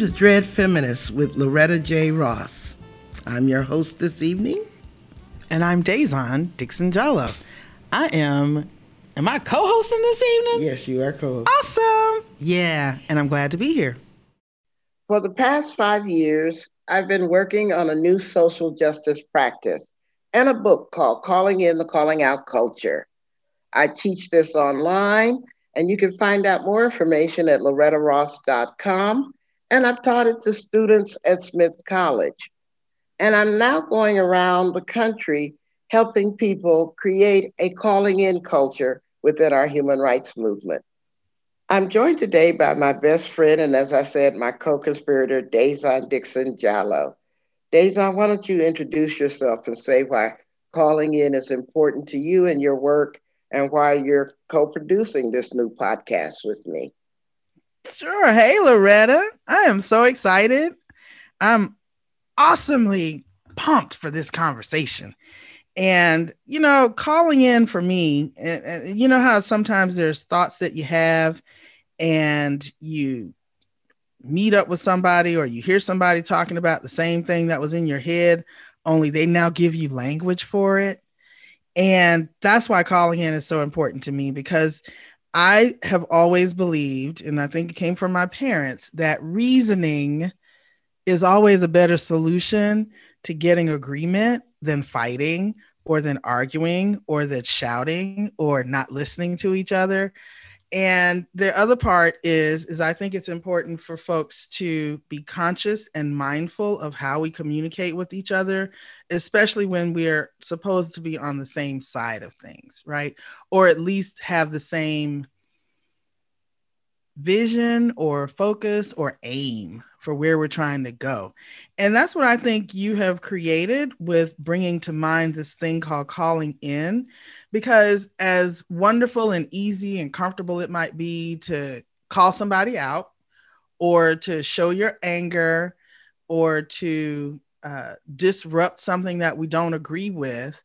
Welcome to Dred Feminists with Loretta J. Ross. I'm your host this evening. And I'm Dazon Dixon Diallo. I am, am I co hosting this evening? Yes, you are co host. Awesome. Yeah, and I'm glad to be here. For the past five years, I've been working on a new social justice practice and a book called Calling In the Calling Out Culture. I teach this online, and you can find out more information at lorettaross.com and I've taught it to students at Smith College. And I'm now going around the country helping people create a calling in culture within our human rights movement. I'm joined today by my best friend, and as I said, my co conspirator, Dazon Dixon Diallo. Dazon, why don't you introduce yourself and say why calling in is important to you and your work and why you're co producing this new podcast with me? Sure. Hey, Loretta. I am so excited. I'm awesomely pumped for this conversation. And, you know, calling in for me, and, and, you know how sometimes there's thoughts that you have and you meet up with somebody or you hear somebody talking about the same thing that was in your head, only they now give you language for it. And that's why calling in is so important to me because I have always believed, and I think it came from my parents, that reasoning is always a better solution to getting agreement than fighting or than arguing or than shouting or not listening to each other and the other part is is i think it's important for folks to be conscious and mindful of how we communicate with each other especially when we're supposed to be on the same side of things right or at least have the same vision or focus or aim for where we're trying to go. And that's what I think you have created with bringing to mind this thing called calling in. Because as wonderful and easy and comfortable it might be to call somebody out or to show your anger or to uh, disrupt something that we don't agree with,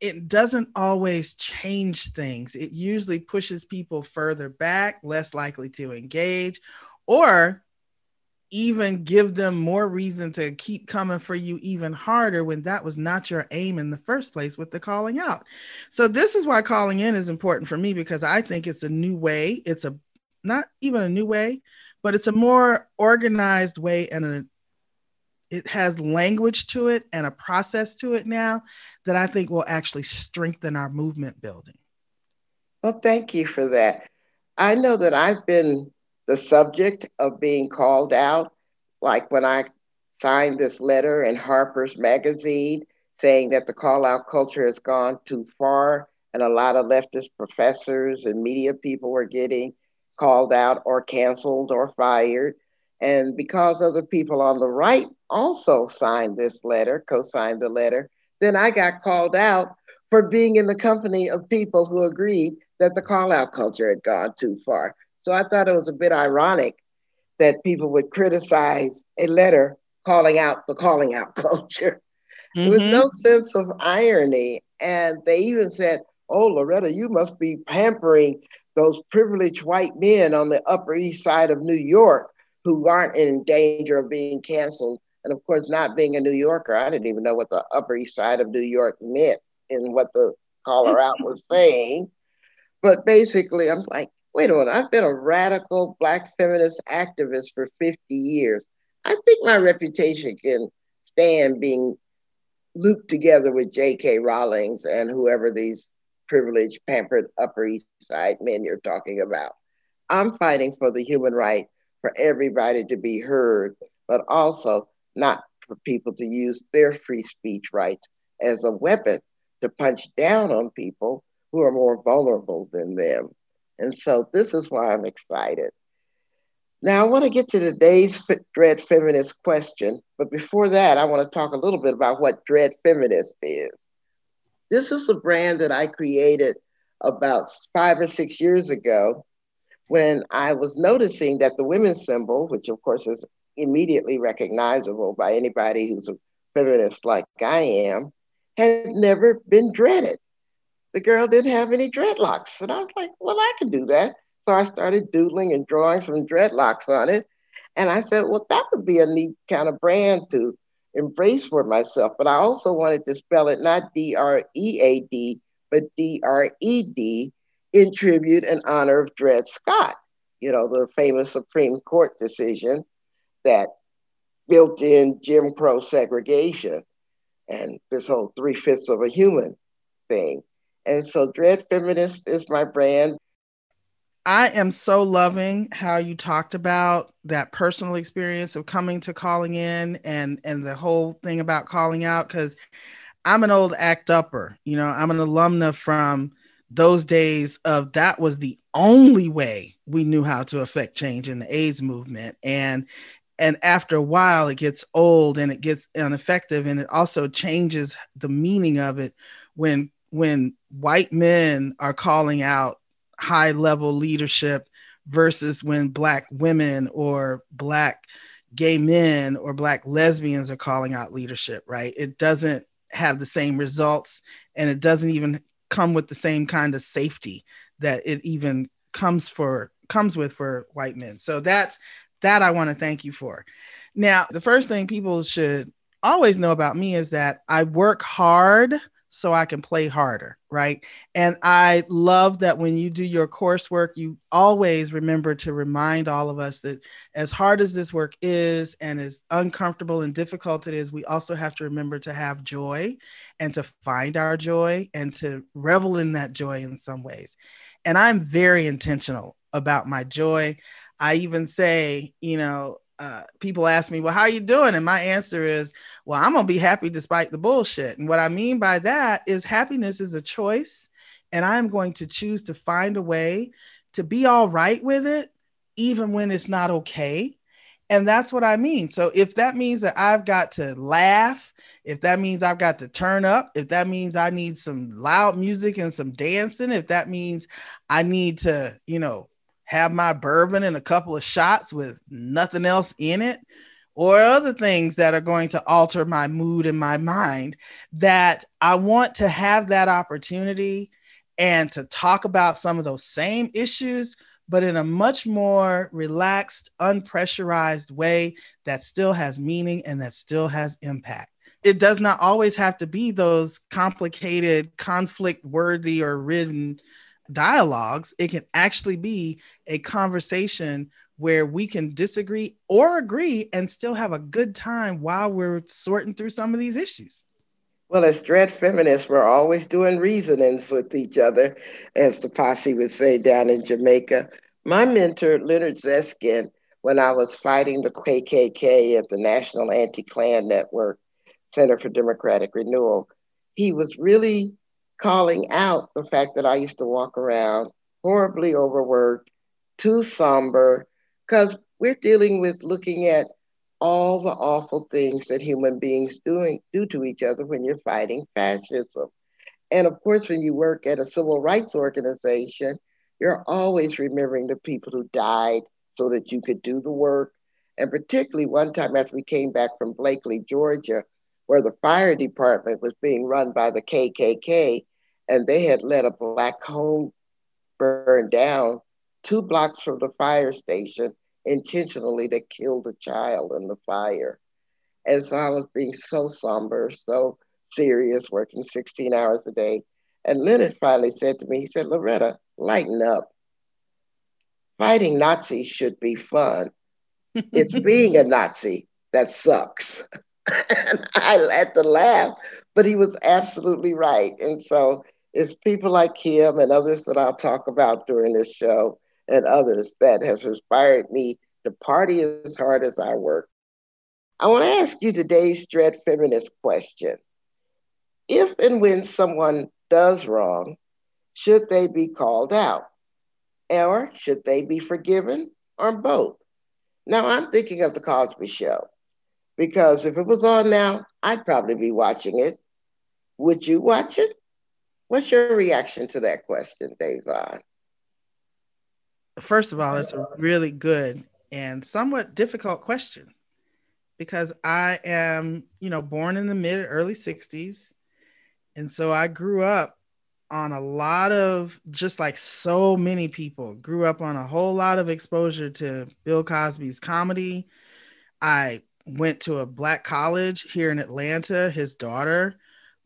it doesn't always change things. It usually pushes people further back, less likely to engage, or even give them more reason to keep coming for you even harder when that was not your aim in the first place with the calling out. So this is why calling in is important for me because I think it's a new way. It's a not even a new way, but it's a more organized way and a it has language to it and a process to it now that I think will actually strengthen our movement building. Well, thank you for that. I know that I've been the subject of being called out, like when I signed this letter in Harper's Magazine saying that the call out culture has gone too far, and a lot of leftist professors and media people were getting called out or canceled or fired. And because other people on the right also signed this letter, co signed the letter, then I got called out for being in the company of people who agreed that the call out culture had gone too far. So I thought it was a bit ironic that people would criticize a letter calling out the calling out culture. Mm-hmm. There was no sense of irony. And they even said, Oh, Loretta, you must be pampering those privileged white men on the Upper East Side of New York who aren't in danger of being canceled. And of course, not being a New Yorker, I didn't even know what the Upper East Side of New York meant and what the caller out was saying. But basically, I'm like, wait a minute, I've been a radical Black feminist activist for 50 years. I think my reputation can stand being looped together with J.K. Rowling's and whoever these privileged, pampered Upper East Side men you're talking about. I'm fighting for the human right for everybody to be heard, but also not for people to use their free speech rights as a weapon to punch down on people who are more vulnerable than them. And so this is why I'm excited. Now, I want to get to today's Dred Feminist question, but before that, I want to talk a little bit about what Dred Feminist is. This is a brand that I created about five or six years ago when I was noticing that the women's symbol, which of course is immediately recognizable by anybody who's a feminist like I am, had never been dreaded the girl didn't have any dreadlocks. And I was like, well, I can do that. So I started doodling and drawing some dreadlocks on it. And I said, well, that would be a neat kind of brand to embrace for myself. But I also wanted to spell it not D R E A D, but D R E D in tribute and honor of Dred Scott, you know, the famous Supreme Court decision that built in Jim Crow segregation and this whole three fifths of a human thing. And so Dred Feminist is my brand. I am so loving how you talked about that personal experience of coming to calling in and and the whole thing about calling out because I'm an old act upper. You know, I'm an alumna from those days of that was the only way we knew how to affect change in the AIDS movement. And and after a while it gets old and it gets ineffective and it also changes the meaning of it when when white men are calling out high level leadership versus when black women or black gay men or black lesbians are calling out leadership right? It doesn't have the same results and it doesn't even come with the same kind of safety that it even comes for comes with for white men. So that's that i want to thank you for. Now the first thing people should always know about me is that i work hard so I can play harder, right? And I love that when you do your coursework, you always remember to remind all of us that as hard as this work is and as uncomfortable and difficult it is, we also have to remember to have joy and to find our joy and to revel in that joy in some ways. And I'm very intentional about my joy. I even say, you know, uh, people ask me, well, how are you doing? And my answer is, well, I'm going to be happy despite the bullshit. And what I mean by that is happiness is a choice. And I'm going to choose to find a way to be all right with it, even when it's not okay. And that's what I mean. So if that means that I've got to laugh, if that means I've got to turn up, if that means I need some loud music and some dancing, if that means I need to, you know, have my bourbon and a couple of shots with nothing else in it or other things that are going to alter my mood and my mind that I want to have that opportunity and to talk about some of those same issues but in a much more relaxed unpressurized way that still has meaning and that still has impact. It does not always have to be those complicated conflict worthy or written dialogues, it can actually be a conversation where we can disagree or agree and still have a good time while we're sorting through some of these issues. Well, as dread feminists, we're always doing reasonings with each other, as the posse would say down in Jamaica. My mentor, Leonard Zeskind, when I was fighting the KKK at the National Anti Klan Network Center for Democratic Renewal, he was really calling out the fact that I used to walk around horribly overworked, too somber, because we're dealing with looking at all the awful things that human beings doing do to each other when you're fighting fascism. And of course, when you work at a civil rights organization, you're always remembering the people who died so that you could do the work. And particularly one time after we came back from Blakely, Georgia, where the fire department was being run by the KKK, and they had let a black home burn down two blocks from the fire station intentionally to kill the child in the fire. And so I was being so somber, so serious, working 16 hours a day. And Leonard finally said to me, he said, Loretta, lighten up. Fighting Nazis should be fun. it's being a Nazi that sucks. and I had to laugh, but he was absolutely right. And so it's people like him and others that I'll talk about during this show and others that has inspired me to party as hard as I work. I want to ask you today's dread Feminist question. If and when someone does wrong, should they be called out? Or should they be forgiven? Or both? Now, I'm thinking of The Cosby Show because if it was on now, I'd probably be watching it. Would you watch it? What's your reaction to that question, Dazon? First of all, it's a really good and somewhat difficult question because I am, you know, born in the mid early 60s. And so I grew up on a lot of just like so many people grew up on a whole lot of exposure to Bill Cosby's comedy. I went to a black college here in Atlanta. His daughter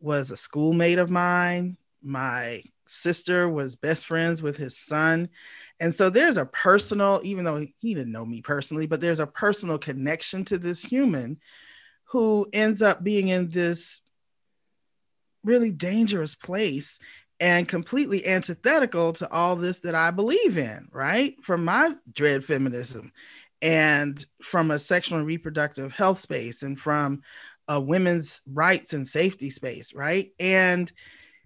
was a schoolmate of mine. My sister was best friends with his son. And so there's a personal, even though he didn't know me personally, but there's a personal connection to this human who ends up being in this really dangerous place and completely antithetical to all this that I believe in, right? From my dread feminism and from a sexual and reproductive health space and from a women's rights and safety space, right? And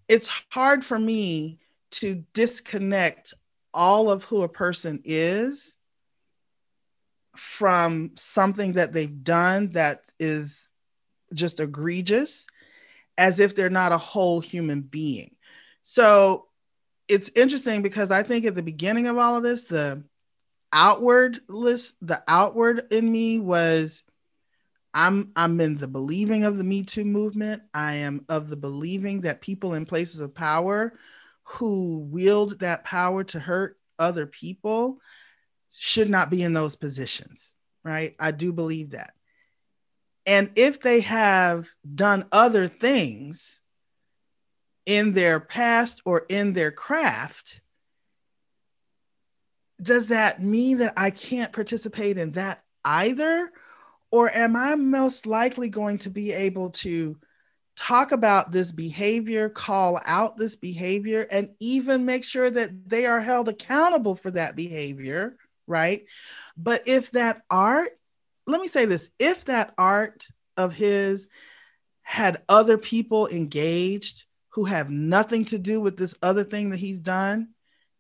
it's hard for me to disconnect all of who a person is from something that they've done that is just egregious as if they're not a whole human being. So it's interesting because I think at the beginning of all of this, the outward list, the outward in me was I'm I'm in the believing of the Me Too movement. I am of the believing that people in places of power who wield that power to hurt other people should not be in those positions, right? I do believe that. And if they have done other things in their past or in their craft, does that mean that I can't participate in that either? Or am I most likely going to be able to talk about this behavior, call out this behavior, and even make sure that they are held accountable for that behavior, right? But if that art, let me say this if that art of his had other people engaged who have nothing to do with this other thing that he's done,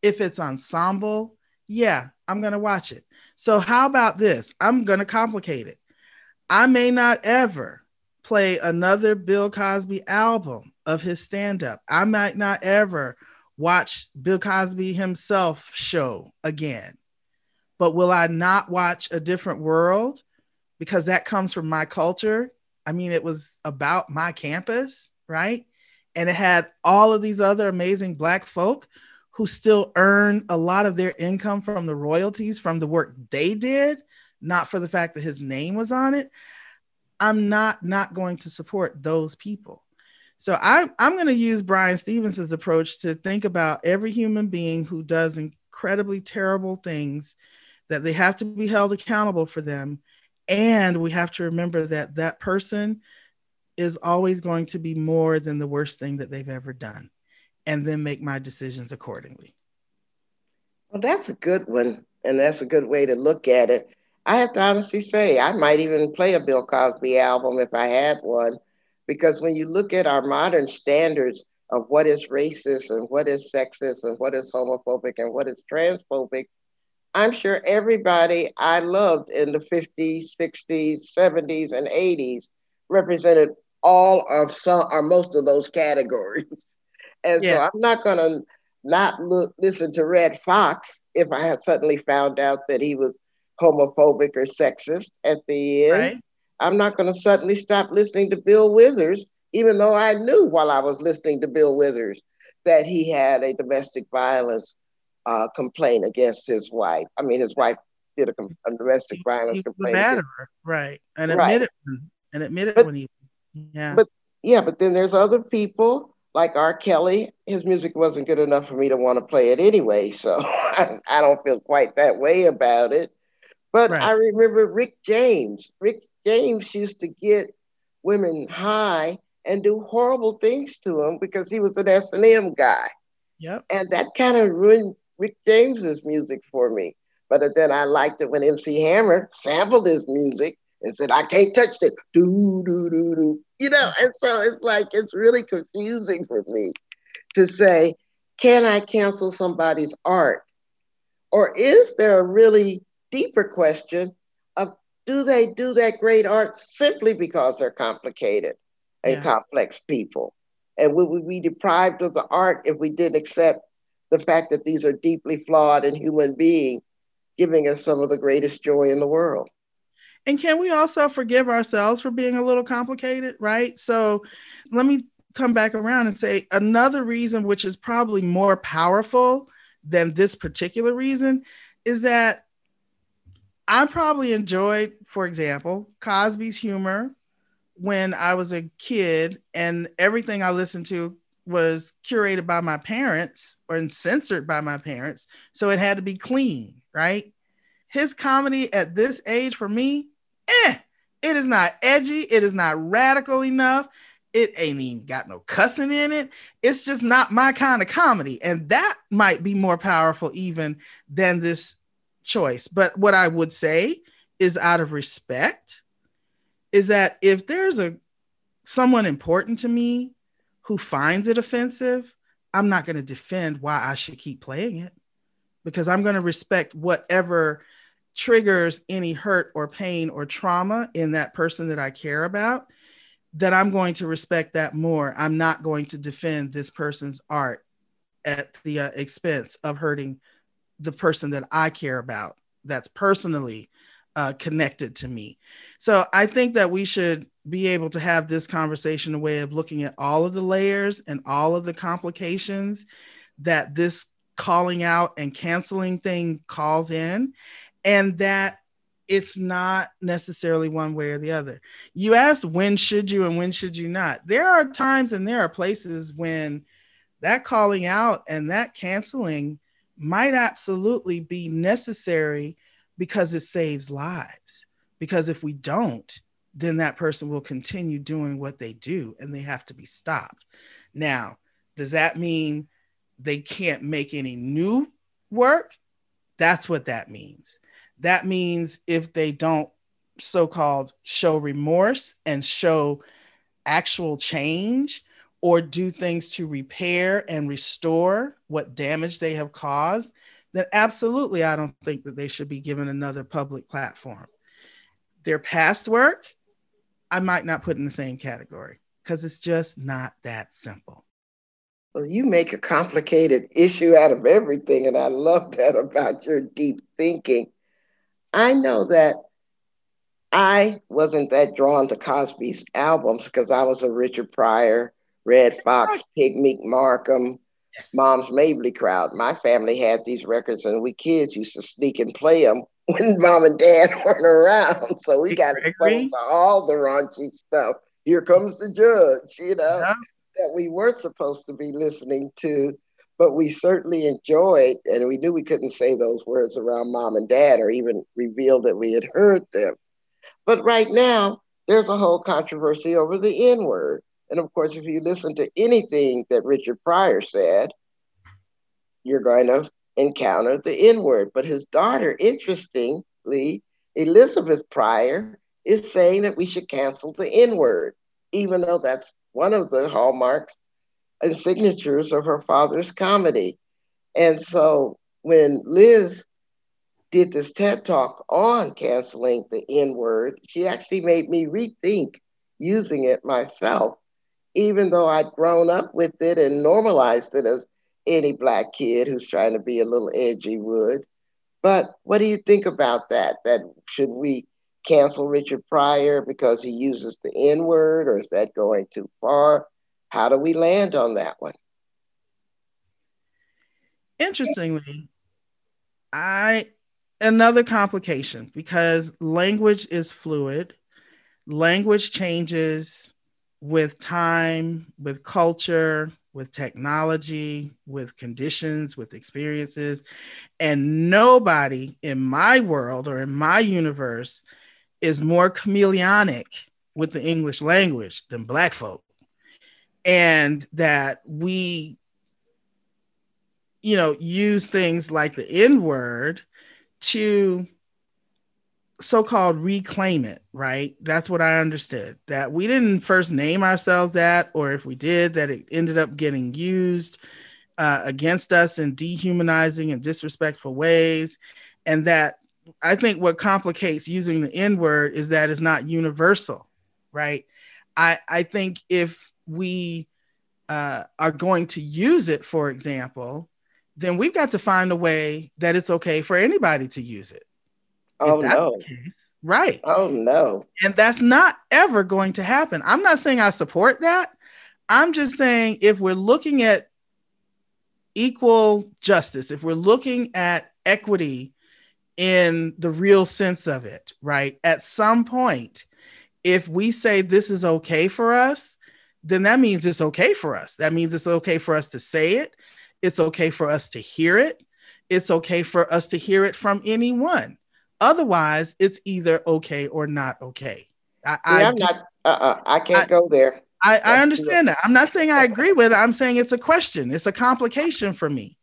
if it's ensemble, yeah, I'm going to watch it. So, how about this? I'm going to complicate it. I may not ever play another Bill Cosby album of his stand up. I might not ever watch Bill Cosby himself show again. But will I not watch A Different World? Because that comes from my culture. I mean, it was about my campus, right? And it had all of these other amazing Black folk who still earn a lot of their income from the royalties from the work they did, not for the fact that his name was on it. I'm not not going to support those people. So I'm I'm going to use Bryan Stevenson's approach to think about every human being who does incredibly terrible things that they have to be held accountable for them and we have to remember that that person is always going to be more than the worst thing that they've ever done and then make my decisions accordingly. Well, that's a good one. And that's a good way to look at it. I have to honestly say, I might even play a Bill Cosby album if I had one, because when you look at our modern standards of what is racist and what is sexist and what is homophobic and what is transphobic, I'm sure everybody I loved in the 50s, 60s, 70s, and 80s represented all of some or most of those categories. And yeah. so I'm not going to not look listen to Redd Foxx if I had suddenly found out that he was homophobic or sexist at the end. Right. I'm not going to suddenly stop listening to Bill Withers, even though I knew while I was listening to Bill Withers that he had a domestic violence uh, complaint against his wife. I mean, his wife did a, a domestic he, violence he complaint. Against, right, and admitted right. and admitted but, when he, yeah. But yeah, but then there's other people like R. Kelly. His music wasn't good enough for me to want to play it anyway, so I, I don't feel quite that way about it. But right. I remember Rick James. Rick James used to get women high and do horrible things to them because he was an S and M guy. Yep. And that kind of ruined Rick James's music for me. But then I liked it when MC Hammer sampled his music and said, I can't touch it. Do, do, do, do. You know, mm. and so it's like, it's really confusing for me to say, can I cancel somebody's art? Or is there a really deeper question of do they do that great art simply because they're complicated and yeah. complex people? And would we be deprived of the art if we didn't accept the fact that these are deeply flawed and human beings giving us some of the greatest joy in the world? And can we also forgive ourselves for being a little complicated, right? So let me come back around and say another reason, which is probably more powerful than this particular reason, is that I probably enjoyed, for example, Cosby's humor when I was a kid, and everything I listened to was curated by my parents or censored by my parents. So it had to be clean, right? His comedy at this age for me, eh, it is not edgy, it is not radical enough. It ain't even got no cussing in it. It's just not my kind of comedy. And that might be more powerful even than this choice. But what I would say is out of respect is that if there's a someone important to me who finds it offensive, I'm not going to defend why I should keep playing it because I'm going to respect whatever triggers any hurt or pain or trauma in that person that I care about. That I'm going to respect that more. I'm not going to defend this person's art at the uh, expense of hurting the person that I care about that's personally uh, connected to me. So I think that we should be able to have this conversation a way of looking at all of the layers and all of the complications that this calling out and canceling thing calls in, and that it's not necessarily one way or the other. You asked when should you and when should you not. There are times and there are places when that calling out and that canceling might absolutely be necessary because it saves lives. Because if we don't, then that person will continue doing what they do and they have to be stopped. Now, does that mean they can't make any new work? That's what that means. That means if they don't so called show remorse and show actual change, or do things to repair and restore what damage they have caused, then absolutely I don't think that they should be given another public platform. Their past work, I might not put in the same category because it's just not that simple. Well, you make a complicated issue out of everything, and I love that about your deep thinking. I know that I wasn't that drawn to Cosby's albums because I was a Richard Pryor Redd Foxx, Pigmeat Markham, yes. Moms Mabley crowd. My family had these records, and we kids used to sneak and play them when mom and dad weren't around. So we got exposed to all the raunchy stuff. Here comes the judge, you know, yeah. that we weren't supposed to be listening to, but we certainly enjoyed, and we knew we couldn't say those words around mom and dad or even reveal that we had heard them. But right now, there's a whole controversy over the N word. And of course, if you listen to anything that Richard Pryor said, you're going to encounter the N word. But his daughter, interestingly, Elizabeth Pryor, is saying that we should cancel the N word, even though that's one of the hallmarks and signatures of her father's comedy. And so when Liz did this TED talk on canceling the N word, she actually made me rethink using it myself even though I'd grown up with it and normalized it as any black kid who's trying to be a little edgy would. But what do you think about that? That should we cancel Richard Pryor because he uses the N word, or is that going too far? How do we land on that one? Interestingly, I another complication because language is fluid, language changes with time, with culture, with technology, with conditions, with experiences. And nobody in my world or in my universe is more chameleonic with the English language than Black folk. And that we, you know, use things like the N word to so-called reclaim it right? That's what i understood that we didn't first name ourselves that or if we did that it ended up getting used uh, against us in dehumanizing and disrespectful ways and that i think what complicates using the n word is that it's not universal right? I i think if we uh, are going to use it for example then we've got to find a way that it's okay for anybody to use it Oh no. Case, right. Oh no. And that's not ever going to happen. I'm not saying I support that. I'm just saying if we're looking at equal justice, if we're looking at equity in the real sense of it, right? At some point, if we say this is okay for us, then that means it's okay for us. That means it's okay for us to say it. It's okay for us to hear it. It's okay for us to hear it from anyone. Otherwise, it's either okay or not okay. I, I am not. Uh-uh, I can't I, go there. I, I understand that. I'm not saying I agree with it. I'm saying it's a question. It's a complication for me.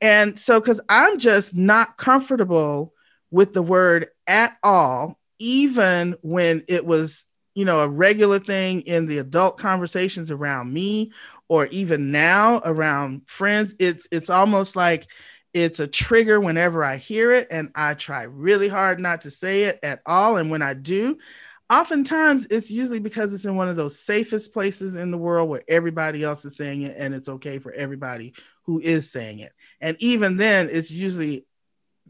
And so, because I'm just not comfortable with the word at all, even when it was, you know, a regular thing in the adult conversations around me, or even now around friends. It's it's almost like it's a trigger whenever I hear it, and I try really hard not to say it at all. And when I do, oftentimes it's usually because it's in one of those safest places in the world where everybody else is saying it and it's okay for everybody who is saying it. And even then, it's usually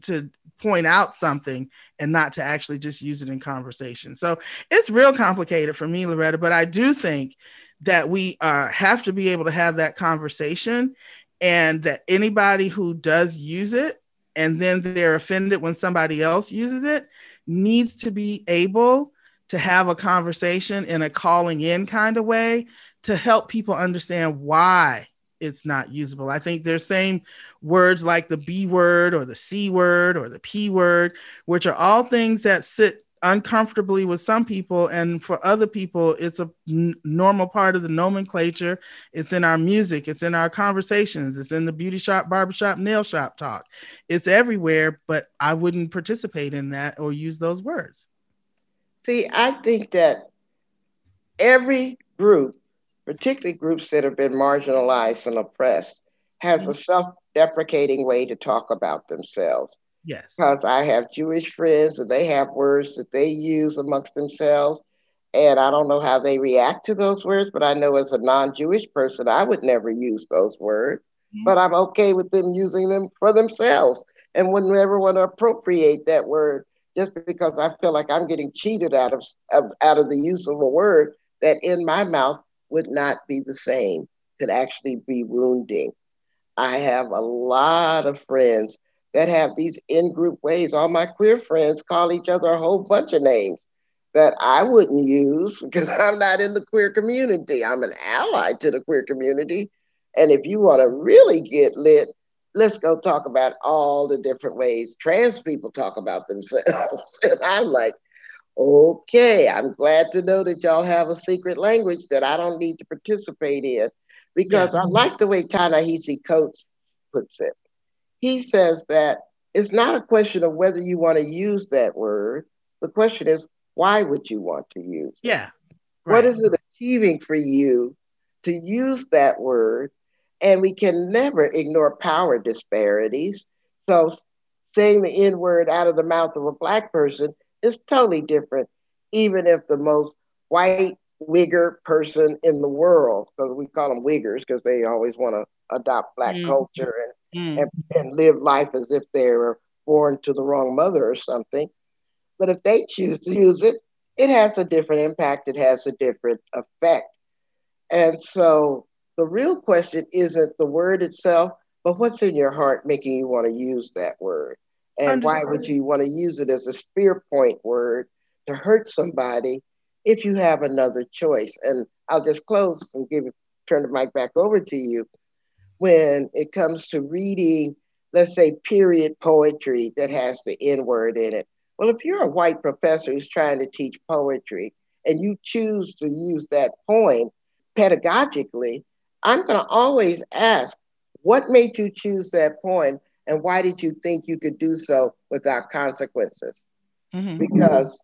to point out something and not to actually just use it in conversation. So it's real complicated for me, Loretta, but I do think that we uh, have to be able to have that conversation and that anybody who does use it and then they're offended when somebody else uses it needs to be able to have a conversation in a calling in kind of way to help people understand why it's not usable. I think they're saying words like the B word or the C word or the P word, which are all things that sit uncomfortably with some people and for other people it's a n- normal part of the nomenclature it's in our music it's in our conversations it's in the beauty shop barbershop nail shop talk it's everywhere but i wouldn't participate in that or use those words See, I think that every group, particularly groups that have been marginalized and oppressed, has mm-hmm. a self deprecating way to talk about themselves. Yes. Because I have Jewish friends and they have words that they use amongst themselves. And I don't know how they react to those words, but I know as a non Jewish person, I would never use those words. Mm-hmm. But I'm okay with them using them for themselves and wouldn't ever want to appropriate that word just because I feel like I'm getting cheated out of, of out of the use of a word that in my mouth would not be the same, could actually be wounding. I have a lot of friends that have these in-group ways. All my queer friends call each other a whole bunch of names that I wouldn't use because I'm not in the queer community. I'm an ally to the queer community. And if you want to really get lit, let's go talk about all the different ways trans people talk about themselves. and I'm like, okay, I'm glad to know that y'all have a secret language that I don't need to participate in because yeah. I like the way Ta-Nehisi Coates puts it. He says that it's not a question of whether you want to use that word. The question is, why would you want to use it? Yeah. Right. What is it achieving for you to use that word and we can never ignore power disparities. So saying the N word out of the mouth of a Black person is totally different, even if the most white Wigger person in the world, because we call them Wiggers because they always want to adopt Black mm. culture and, mm. and, and live life as if they were born to the wrong mother or something. But if they choose to use it, it has a different impact, it has a different effect. And so the real question isn't the word itself, but what's in your heart making you want to use that word? And why would you want to use it as a spear point word to hurt somebody if you have another choice? And I'll just close and give turn the mic back over to you. When it comes to reading, let's say period poetry that has the N word in it. Well, if you're a white professor who's trying to teach poetry and you choose to use that poem pedagogically, I'm going to always ask, what made you choose that poem and why did you think you could do so without consequences? Mm-hmm. Because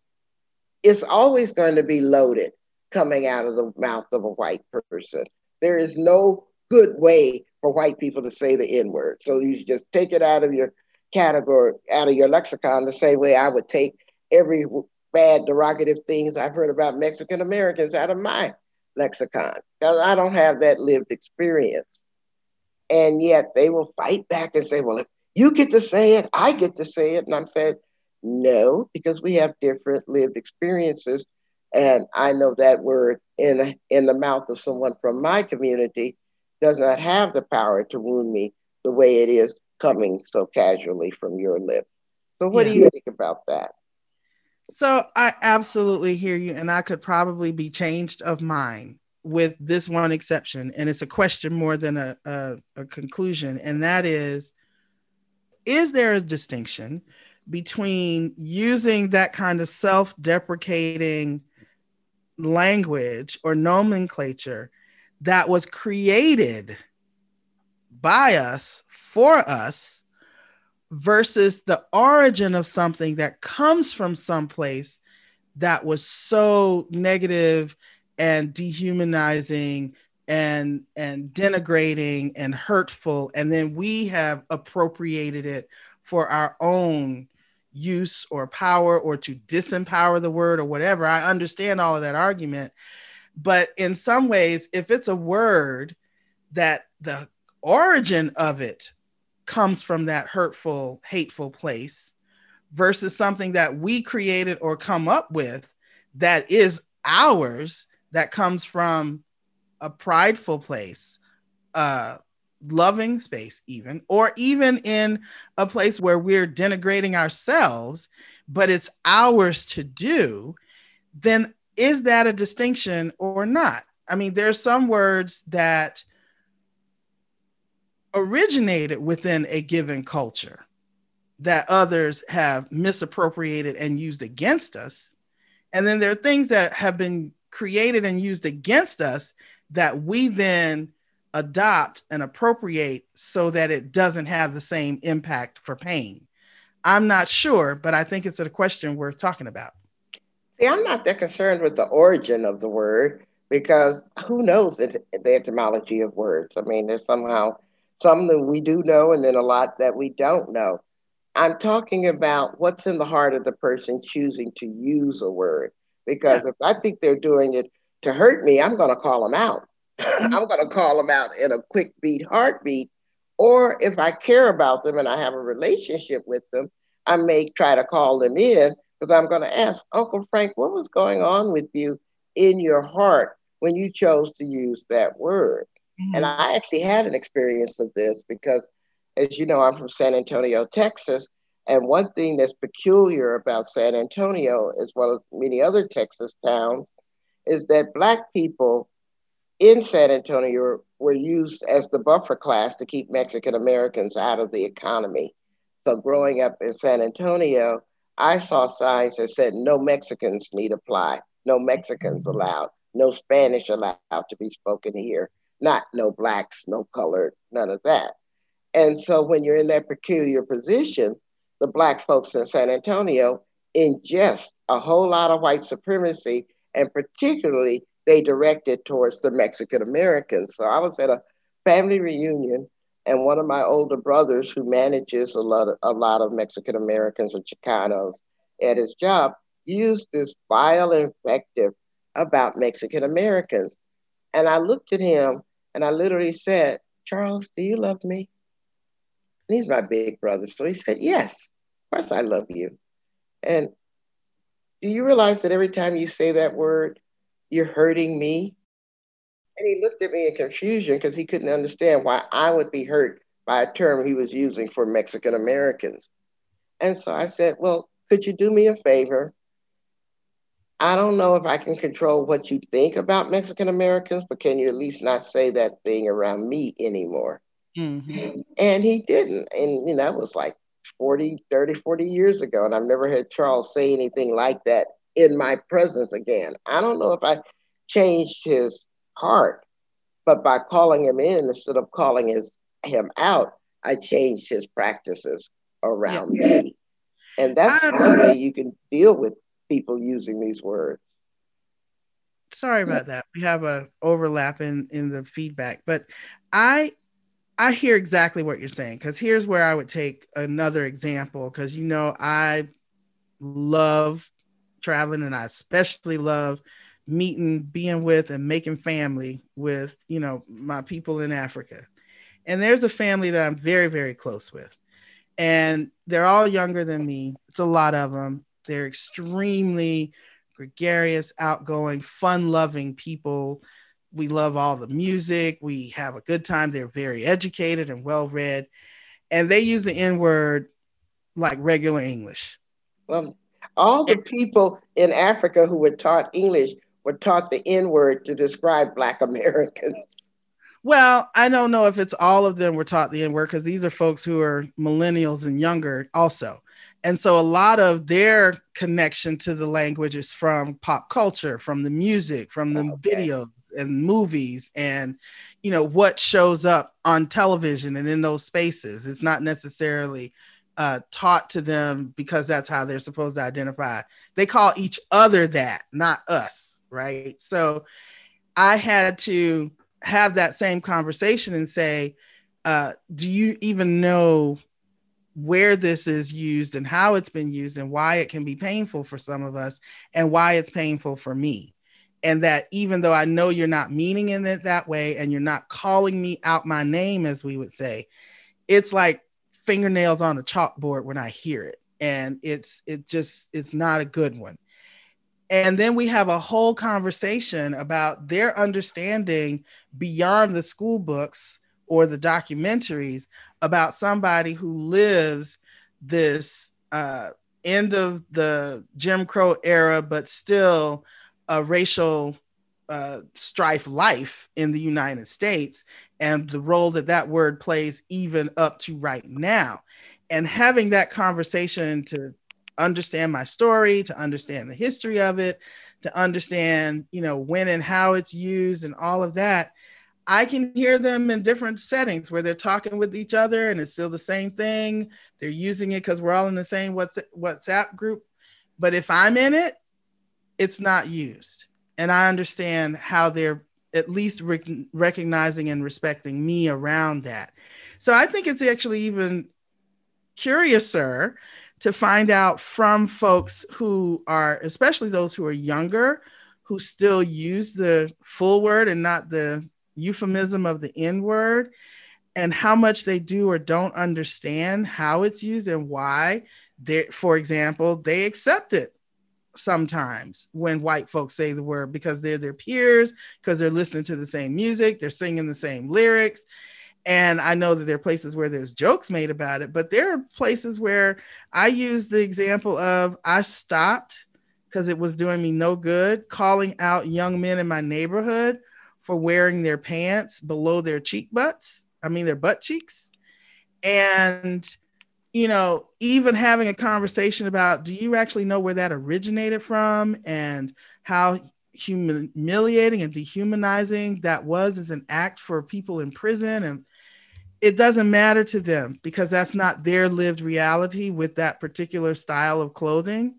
it's always going to be loaded coming out of the mouth of a white person. There is no good way for white people to say the N word. So you just take it out of your category, out of your lexicon, the same way I would take every bad derogative things I've heard about Mexican Americans out of my lexicon because I don't have that lived experience. And yet they will fight back and say, well, if you get to say it, I get to say it. And I'm saying, no, because we have different lived experiences And I know that word in, in the mouth of someone from my community does not have the power to wound me the way it is coming so casually from your lips. So, what yeah. do you think about that? So, I absolutely hear you, and I could probably be changed of mind with this one exception. And it's a question more than a, a, a conclusion, and that is Is there a distinction between using that kind of self deprecating language or nomenclature that was created by us for us versus the origin of something that comes from someplace that was so negative and dehumanizing and and denigrating and hurtful. And then we have appropriated it for our own use or power or to disempower the word or whatever. I understand all of that argument but in some ways if it's a word that the origin of it comes from that hurtful, hateful place versus something that we created or come up with that is ours, that comes from a prideful place, uh, loving space, even, or even in a place where we're denigrating ourselves, but it's ours to do, then is that a distinction or not? I mean, there are some words that originated within a given culture that others have misappropriated and used against us. And then there are things that have been created and used against us that we then adopt and appropriate so that it doesn't have the same impact for pain. I'm not sure, but I think it's a question worth talking about. See, I'm not that concerned with the origin of the word because who knows the, the etymology of words? I mean, there's somehow some that we do know and then a lot that we don't know. I'm talking about what's in the heart of the person choosing to use a word. Because if I think they're doing it to hurt me, I'm going to call them out. Mm-hmm. I'm going to call them out in a quick beat heartbeat. Or if I care about them and I have a relationship with them, I may try to call them in because I'm going to ask Uncle Frank, what was going on with you in your heart when you chose to use that word? Mm-hmm. And I actually had an experience of this because, as you know, I'm from San Antonio, Texas. And one thing that's peculiar about San Antonio, as well as many other Texas towns, is that Black people in San Antonio were used as the buffer class to keep Mexican Americans out of the economy. So, growing up in San Antonio, I saw signs that said no Mexicans need apply, no Mexicans allowed, no Spanish allowed to be spoken here not no blacks, no colored, none of that. And so when you're in that peculiar position, the black folks in San Antonio ingest a whole lot of white supremacy, and particularly they direct it towards the Mexican Americans. So I was at a family reunion, and one of my older brothers, who manages a lot of, a lot of Mexican Americans or Chicanos at his job, used this vile invective about Mexican Americans. And I looked at him and I literally said, Charles, do you love me? And he's my big brother. So he said, Yes, of course I love you. And do you realize that every time you say that word, you're hurting me? And he looked at me in confusion because he couldn't understand why I would be hurt by a term he was using for Mexican Americans. And so I said, Well, could you do me a favor I don't know if I can control what you think about Mexican Americans, but can you at least not say that thing around me anymore? Mm-hmm. And he didn't. And, you know, it was like 40, 30, 40 years ago. And I've never heard Charles say anything like that in my presence again. I don't know if I changed his heart, but by calling him in instead of calling his, him out, I changed his practices around yeah. me. And that's one way you can deal with people using these words. Sorry about that. We have a overlap in in the feedback, but I I hear exactly what you're saying because here's where I would take another example because you know I love traveling and I especially love meeting, being with, and making family with you know my people in Africa. And there's a family that I'm very very close with, and they're all younger than me. It's a lot of them. They're extremely gregarious, outgoing, fun loving people. We love all the music. We have a good time. They're very educated and well read. And they use the N word like regular English. Well, all the people in Africa who were taught English were taught the N word to describe Black Americans. Well, I don't know if it's all of them were taught the N word because these are folks who are millennials and younger also. And so a lot of their connection to the language is from pop culture, from the music, from the okay. videos and movies and you know what shows up on television and in those spaces. It's not necessarily uh, taught to them because that's how they're supposed to identify. They call each other that, not us, right? So I had to have that same conversation and say, uh, do you even know where this is used and how it's been used and why it can be painful for some of us and why it's painful for me? And that even though I know you're not meaning in it that way and you're not calling me out my name, as we would say, it's like fingernails on a chalkboard when I hear it. And it's it just it's not a good one. And then we have a whole conversation about their understanding beyond the school books or the documentaries about somebody who lives this uh, end of the Jim Crow era, but still a racial uh, strife life in the United States and the role that that word plays even up to right now. And having that conversation to understand my story, to understand the history of it, to understand, you know, when and how it's used and all of that, I can hear them in different settings where they're talking with each other and it's still the same thing. They're using it because we're all in the same WhatsApp group. But if I'm in it, it's not used. And I understand how they're at least rec- recognizing and respecting me around that. So I think it's actually even curiouser to find out from folks who are, especially those who are younger, who still use the full word and not the euphemism of the N word, and how much they do or don't understand how it's used and why. They, for example, they accept it sometimes when white folks say the word because they're their peers, because they're listening to the same music, they're singing the same lyrics. And I know that there are places where there's jokes made about it, but there are places where I use the example of I stopped because it was doing me no good calling out young men in my neighborhood for wearing their pants below their cheek butts. I mean, their butt cheeks. And you know, even having a conversation about do you actually know where that originated from and how humiliating and dehumanizing that was as an act for people in prison? And it doesn't matter to them because that's not their lived reality with that particular style of clothing.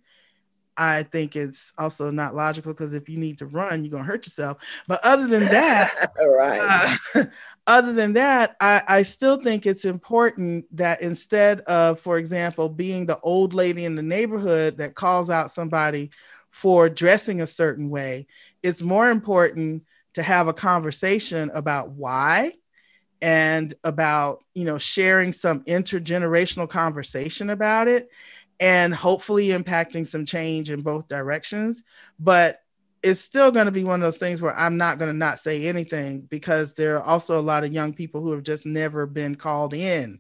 I think it's also not logical because if you need to run you're going to hurt yourself. But other than that right. uh, other than that, I, I still think it's important that instead of, for example, being the old lady in the neighborhood that calls out somebody for dressing a certain way, it's more important to have a conversation about why and about you know sharing some intergenerational conversation about it and hopefully impacting some change in both directions. But it's still going to be one of those things where I'm not going to not say anything because there are also a lot of young people who have just never been called in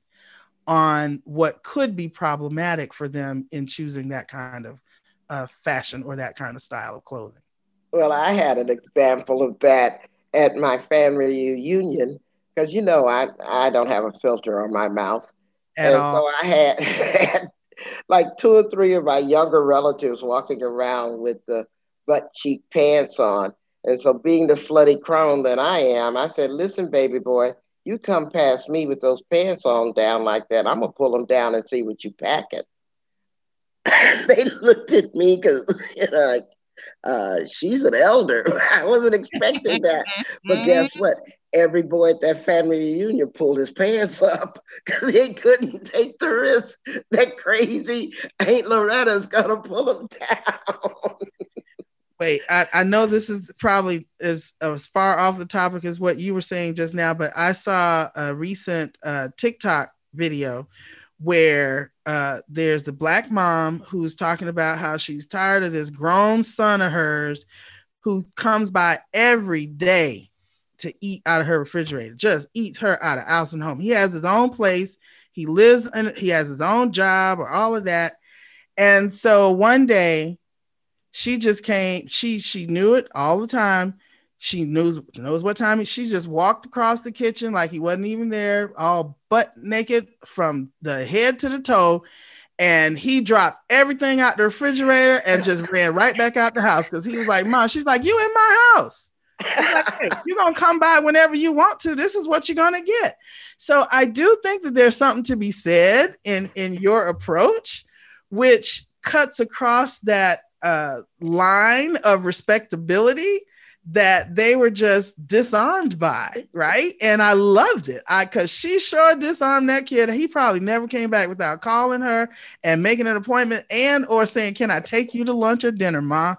on what could be problematic for them in choosing that kind of uh, fashion or that kind of style of clothing. Well, I had an example of that at my family reunion because you know I I don't have a filter on my mouth, at and all. so I had, had like two or three of my younger relatives walking around with the butt cheek pants on. And so, being the slutty crone that I am, I said, Listen, baby boy, you come past me with those pants on down like that, I'm going to pull them down and see what you packing. they looked at me because, you know, like, uh, she's an elder. I wasn't expecting that. But guess what? Every boy at that family reunion pulled his pants up because he couldn't take the risk that crazy Aunt Loretta's gonna pull him down. Wait, I, I know this is probably as as far off the topic as what you were saying just now, but I saw a recent uh, TikTok video where uh, there's the black mom who's talking about how she's tired of this grown son of hers who comes by every day to eat out of her refrigerator, just eats her out of house and home. He has his own place. He lives and he has his own job or all of that. And so one day she just came, she she knew it all the time. She knows knows what time she just walked across the kitchen like he wasn't even there, all butt naked from the head to the toe. And he dropped everything out the refrigerator and just ran right back out the house because he was like, Mom, she's like, You in my house. Like, hey, you're gonna come by whenever you want to. This is what you're gonna get. So I do think that there's something to be said in in your approach, which cuts across that uh, line of respectability that they were just disarmed by, right? And I loved it. I cause she sure disarmed that kid. He probably never came back without calling her and making an appointment and or saying, Can I take you to lunch or dinner, ma?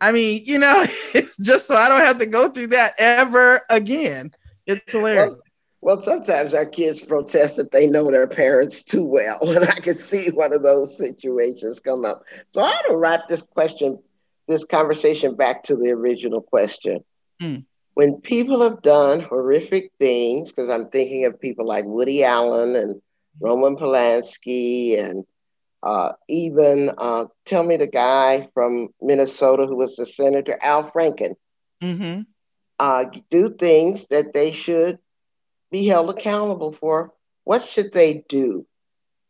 I mean, you know, it's just so I don't have to go through that ever again. It's hilarious. Well, well, sometimes our kids protest that they know their parents too well, and I can see one of those situations come up. So I want to wrap this question, this conversation back to the original question. Mm. When people have done horrific things, because I'm thinking of people like Woody Allen and Roman Polanski, and uh, even uh, tell me the guy from Minnesota who was the senator, Al Franken, mm-hmm. uh, do things that they should be held accountable for, what should they do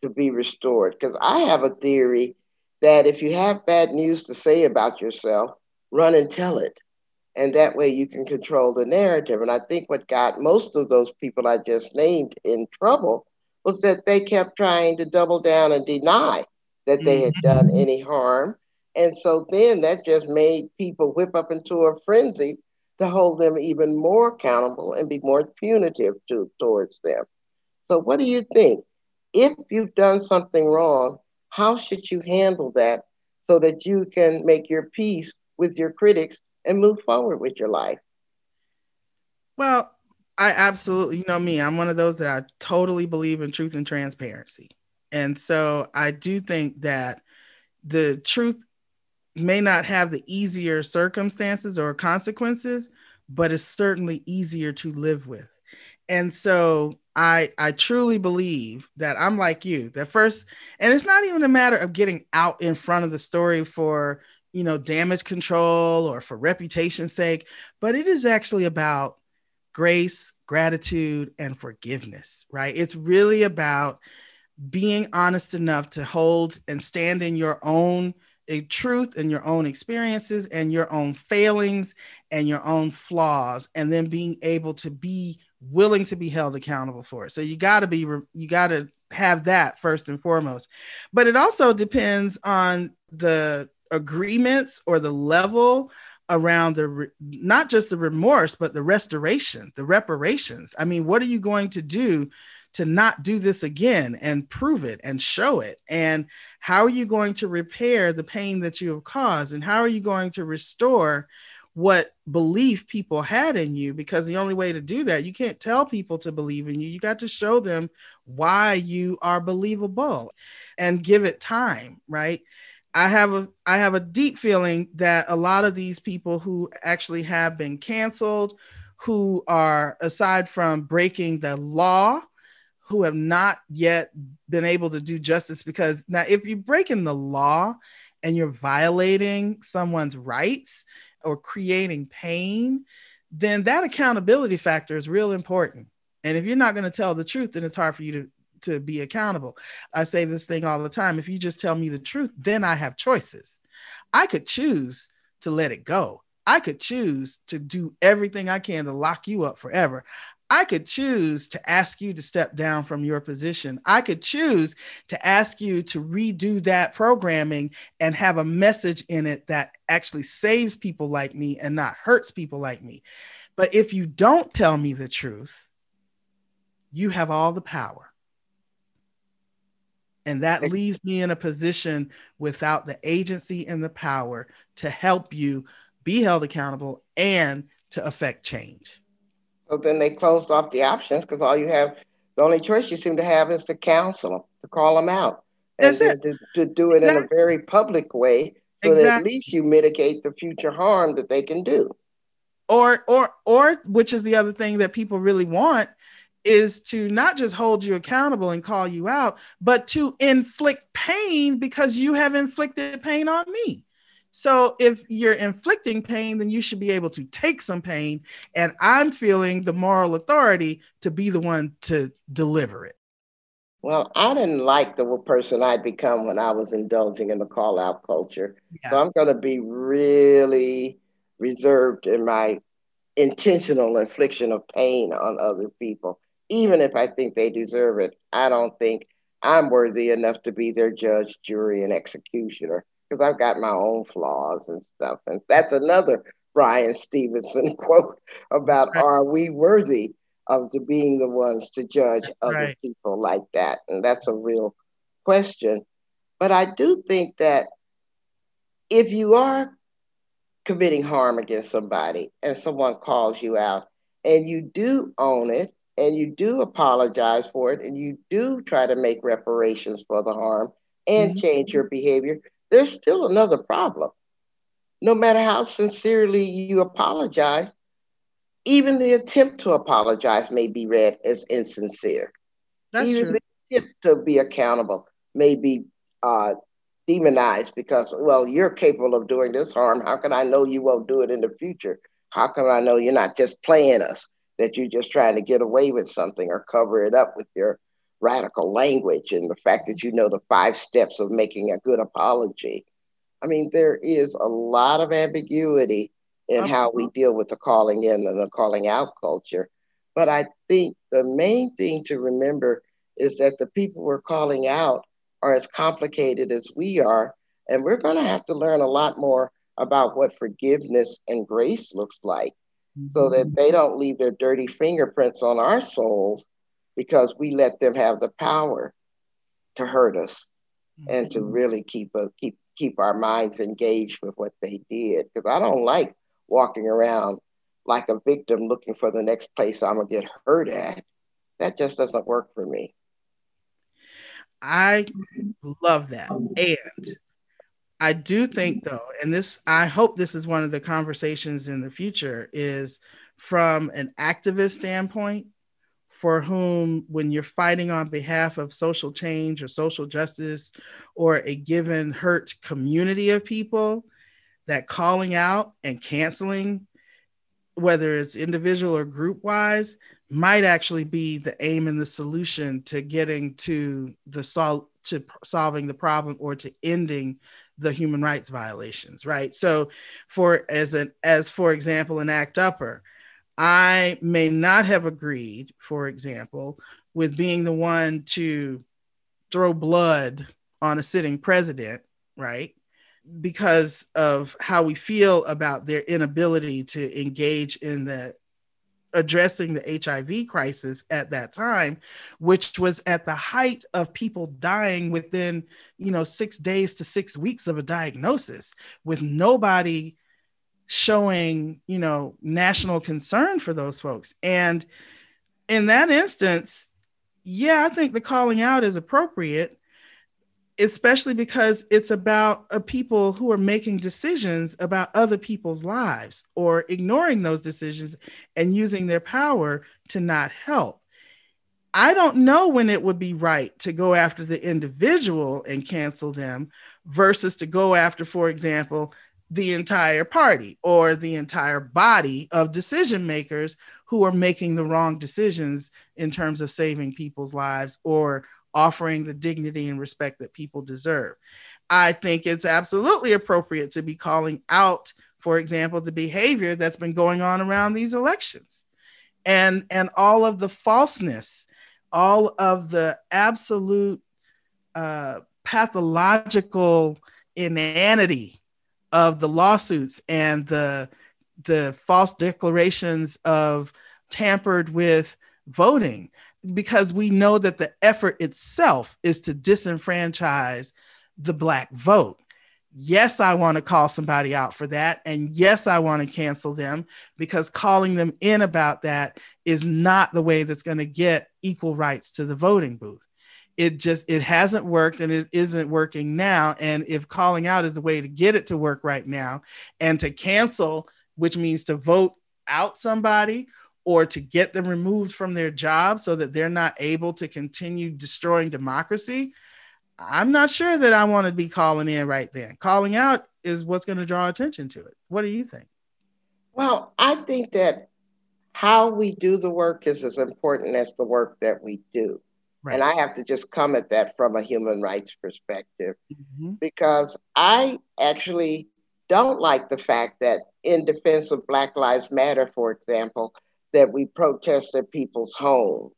to be restored? Because I have a theory that if you have bad news to say about yourself, run and tell it. And that way you can control the narrative. And I think what got most of those people I just named in trouble was that they kept trying to double down and deny that they had done mm-hmm. any harm. And so then that just made people whip up into a frenzy to hold them even more accountable and be more punitive to, towards them. So, what do you think? If you've done something wrong, how should you handle that so that you can make your peace with your critics and move forward with your life? Well, I absolutely, you know me, I'm one of those that I totally believe in truth and transparency. And so I do think that the truth may not have the easier circumstances or consequences, but it's certainly easier to live with. And so I I truly believe that I'm like you. That first, and it's not even a matter of getting out in front of the story for you know damage control or for reputation's sake, but it is actually about grace, gratitude, and forgiveness, right? It's really about being honest enough to hold and stand in your own a truth in your own experiences and your own failings and your own flaws and then being able to be willing to be held accountable for it. So you got to be you got to have that first and foremost. But it also depends on the agreements or the level around the not just the remorse but the restoration the reparations. I mean what are you going to do to not do this again and prove it and show it? And how are you going to repair the pain that you have caused? And how are you going to restore what belief people had in you? Because the only way to do that, you can't tell people to believe in you. You got to show them why you are believable and give it time, right? I have a I have a deep feeling that a lot of these people who actually have been canceled, who are aside from breaking the law, who have not yet been able to do justice because now if you're breaking the law and you're violating someone's rights or creating pain then that accountability factor is real important. And if you're not going to tell the truth then it's hard for you to to be accountable. I say this thing all the time if you just tell me the truth then i have choices. I could choose to let it go. I could choose to do everything I can to lock you up forever. I could choose to ask you to step down from your position. I could choose to ask you to redo that programming and have a message in it that actually saves people like me and not hurts people like me. But if you don't tell me the truth, you have all the power. And that leaves me in a position without the agency and the power to help you be held accountable and to affect change. So then they closed off the options because all you have, the only choice you seem to have is to counsel them, to call them out. And That's it. To, to do it exactly. in a very public way so exactly. that at least you mitigate the future harm that they can do. Or or or which is the other thing that people really want is to not just hold you accountable and call you out, but to inflict pain because you have inflicted pain on me. So if you're inflicting pain, then you should be able to take some pain. And I'm feeling the moral authority to be the one to deliver it. Well, I didn't like the person I'd become when I was indulging in the call out culture. Yeah. So I'm going to be really reserved in my intentional infliction of pain on other people even if I think they deserve it, I don't think I'm worthy enough to be their judge, jury, and executioner because I've got my own flaws and stuff. And that's another Bryan Stevenson quote about right. are we worthy of the being the ones to judge other right. people like that? And that's a real question. But I do think that if you are committing harm against somebody and someone calls you out and you do own it and you do apologize for it and you do try to make reparations for the harm and mm-hmm. change your behavior, there's still another problem. No matter how sincerely you apologize, even the attempt to apologize may be read as insincere. That's even true. the attempt to be accountable may be uh, demonized because, well, you're capable of doing this harm. How can I know you won't do it in the future? How can I know you're not just playing us? that you're just trying to get away with something or cover it up with your radical language and the fact that you know the five steps of making a good apology. I mean, there is a lot of ambiguity in Absolutely. how we deal with the calling in and the calling out culture. But I think the main thing to remember is that the people we're calling out are as complicated as we are. And we're going to have to learn a lot more about what forgiveness and grace looks like so that mm-hmm. they don't leave their dirty fingerprints on our souls because we let them have the power to hurt us and to mm-hmm. really keep a, keep keep our minds engaged with what they did because I don't like walking around like a victim looking for the next place I'm gonna get hurt at. That just doesn't work for me. I love that. And I do think though, and this I hope this is one of the conversations in the future is from an activist standpoint for whom when you're fighting on behalf of social change or social justice or a given hurt community of people that calling out and canceling whether it's individual or group wise might actually be the aim and the solution to getting to the sol- to solving the problem or to ending the human rights violations, right? So, for as an as for example, an ACT UPPER, I may not have agreed, for example, with being the one to throw blood on a sitting president, right? Because of how we feel about their inability to engage in the addressing the HIV crisis at that time, which was at the height of people dying within, you know, six days to six weeks of a diagnosis, with nobody showing, you know, national concern for those folks. And in that instance, yeah, I think the calling out is appropriate especially because it's about a people who are making decisions about other people's lives or ignoring those decisions and using their power to not help. I don't know when it would be right to go after the individual and cancel them versus to go after, for example, the entire party or the entire body of decision makers who are making the wrong decisions in terms of saving people's lives or offering the dignity and respect that people deserve. I think it's absolutely appropriate to be calling out, for example, the behavior that's been going on around these elections and, and all of the falseness, all of the absolute uh, pathological inanity of the lawsuits and the, the false declarations of tampered with voting because we know that the effort itself is to disenfranchise the black vote. Yes, I want to call somebody out for that. And yes, I want to cancel them because calling them in about that is not the way that's going to get equal rights to the voting booth. It just it hasn't worked and it isn't working now and if calling out is the way to get it to work right now and to cancel which means to vote out somebody or to get them removed from their job so that they're not able to continue destroying democracy i'm not sure that i want to be calling in right then. Calling out is what's going to draw attention to it. What do you think? Well i think that how we do the work is as important as the work that we do Right. And I have to just come at that from a human rights perspective mm-hmm. because I actually don't like the fact that, in defense of Black Lives Matter, for example, that we protest at people's homes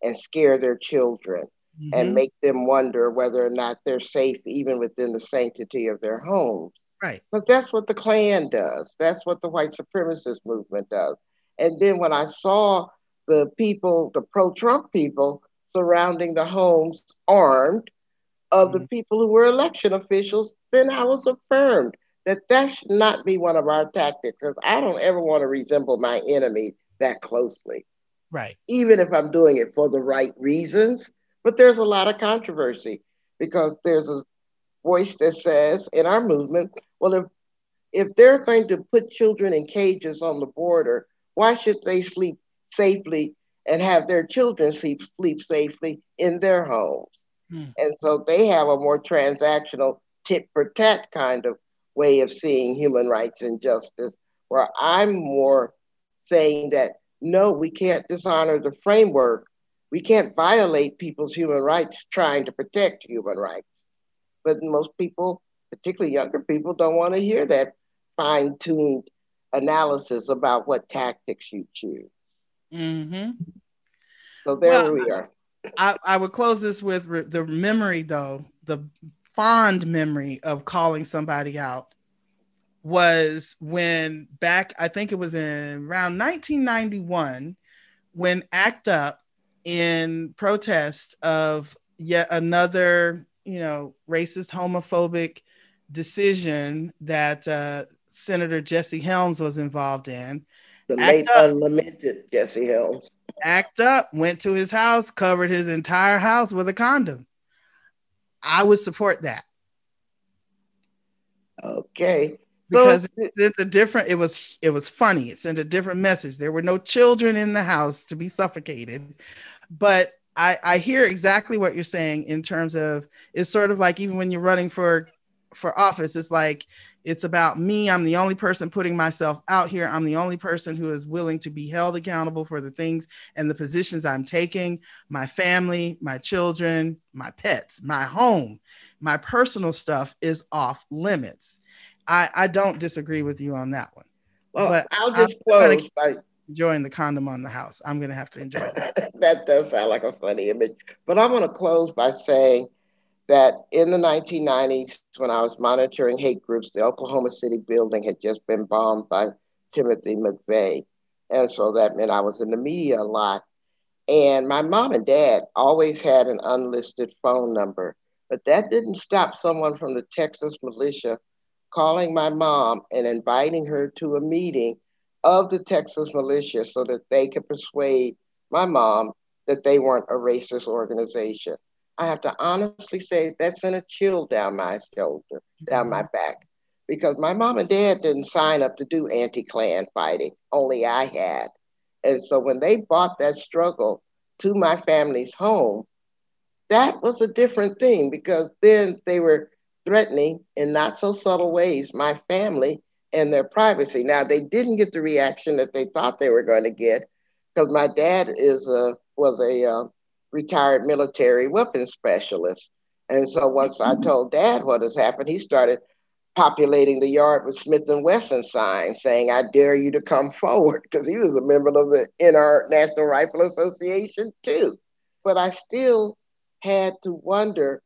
and scare their children mm-hmm. and make them wonder whether or not they're safe even within the sanctity of their homes. Right. Because that's what the Klan does. That's what the white supremacist movement does. And then when I saw the people, the pro Trump people, surrounding the homes armed of mm-hmm. the people who were election officials, then I was affirmed that that should not be one of our tactics because I don't ever want to resemble my enemy that closely. Right. Even if I'm doing it for the right reasons. But there's a lot of controversy because there's a voice that says in our movement, well, if if they're going to put children in cages on the border, why should they sleep safely and have their children sleep, sleep safely in their homes. Hmm. And so they have a more transactional tit for tat kind of way of seeing human rights and justice, where I'm more saying that no, we can't dishonor the framework. We can't violate people's human rights trying to protect human rights. But most people, particularly younger people, don't want to hear that fine tuned analysis about what tactics you choose. Mm-hmm. So there well, we are. I, I would close this with re- the memory, though, the fond memory of calling somebody out was when back, I think it was in around 1991, when ACT UP in protest of yet another, you know, racist, homophobic decision that uh, Senator Jesse Helms was involved in the late unlamented Jesse Helms. Act up, went to his house, covered his entire house with a condom. I would support that. Okay. Because so, it's a different, it was it was funny. It sent a different message. There were no children in the house to be suffocated. But I, I hear exactly what you're saying in terms of it's sort of like even when you're running for for office, it's like it's about me. I'm the only person putting myself out here. I'm the only person who is willing to be held accountable for the things and the positions I'm taking. My family, my children, my pets, my home, my personal stuff is off limits. I, I don't disagree with you on that one. Well, but I'll just I'm close by enjoying the condom on the house. I'm going to have to enjoy that. that does sound like a funny image. But I'm going to close by saying that in the 1990s, when I was monitoring hate groups, the Oklahoma City building had just been bombed by Timothy McVeigh. And so that meant I was in the media a lot. And my mom and dad always had an unlisted phone number, but that didn't stop someone from the Texas militia calling my mom and inviting her to a meeting of the Texas militia so that they could persuade my mom that they weren't a racist organization. I have to honestly say that sent a chill down my shoulder, down my back, because my mom and dad didn't sign up to do anti Klan fighting, only I had. And so when they brought that struggle to my family's home, that was a different thing because then they were threatening in not so subtle ways my family and their privacy. Now they didn't get the reaction that they thought they were going to get because my dad is a was a uh, retired military weapons specialist. And so once I told dad what has happened, he started populating the yard with Smith and Wesson signs saying, I dare you to come forward, because he was a member of the NR National Rifle Association too. But I still had to wonder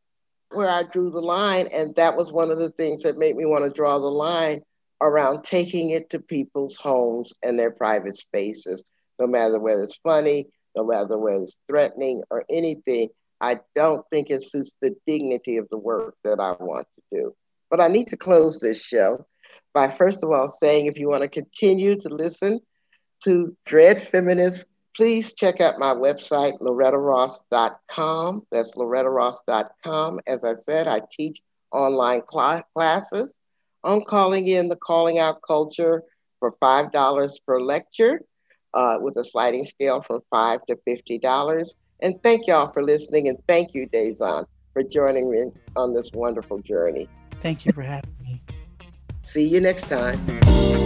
where I drew the line. And that was one of the things that made me want to draw the line around taking it to people's homes and their private spaces, no matter whether it's funny, whether it's threatening or anything, I don't think it suits the dignity of the work that I want to do. But I need to close this show by first of all saying if you want to continue to listen to Dred Feminist please check out my website, lorettaross.com. That's lorettaross.com. As I said, I teach online cl- classes on calling in the calling out culture for $5 per lecture uh, with a sliding scale from 5 to $50. And thank y'all for listening. And thank you, Dazon, for joining me on this wonderful journey. Thank you for having me. See you next time.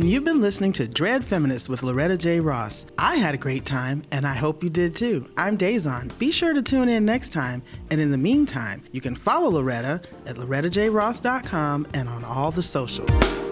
And you've been listening to Dred Feminist with Loretta J. Ross. I had a great time, and I hope you did too. I'm Dazon. Be sure to tune in next time. And in the meantime, you can follow Loretta at lorettajross.com and on all the socials.